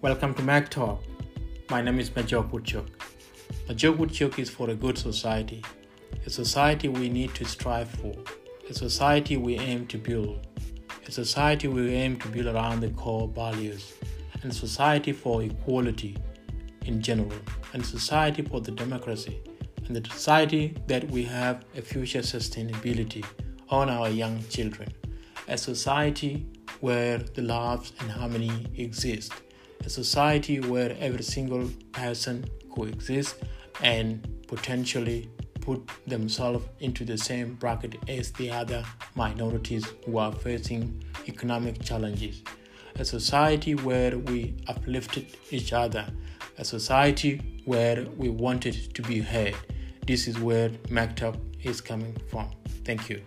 Welcome to Mac Talk. My name is Majok Woodchuck. Majok Woodchuck is for a good society, a society we need to strive for, a society we aim to build, a society we aim to build around the core values, and society for equality in general, and society for the democracy, and the society that we have a future sustainability on our young children, a society where the love and harmony exist, a society where every single person coexists and potentially put themselves into the same bracket as the other minorities who are facing economic challenges. A society where we uplifted each other, a society where we wanted to be heard. This is where MacTalk is coming from. Thank you.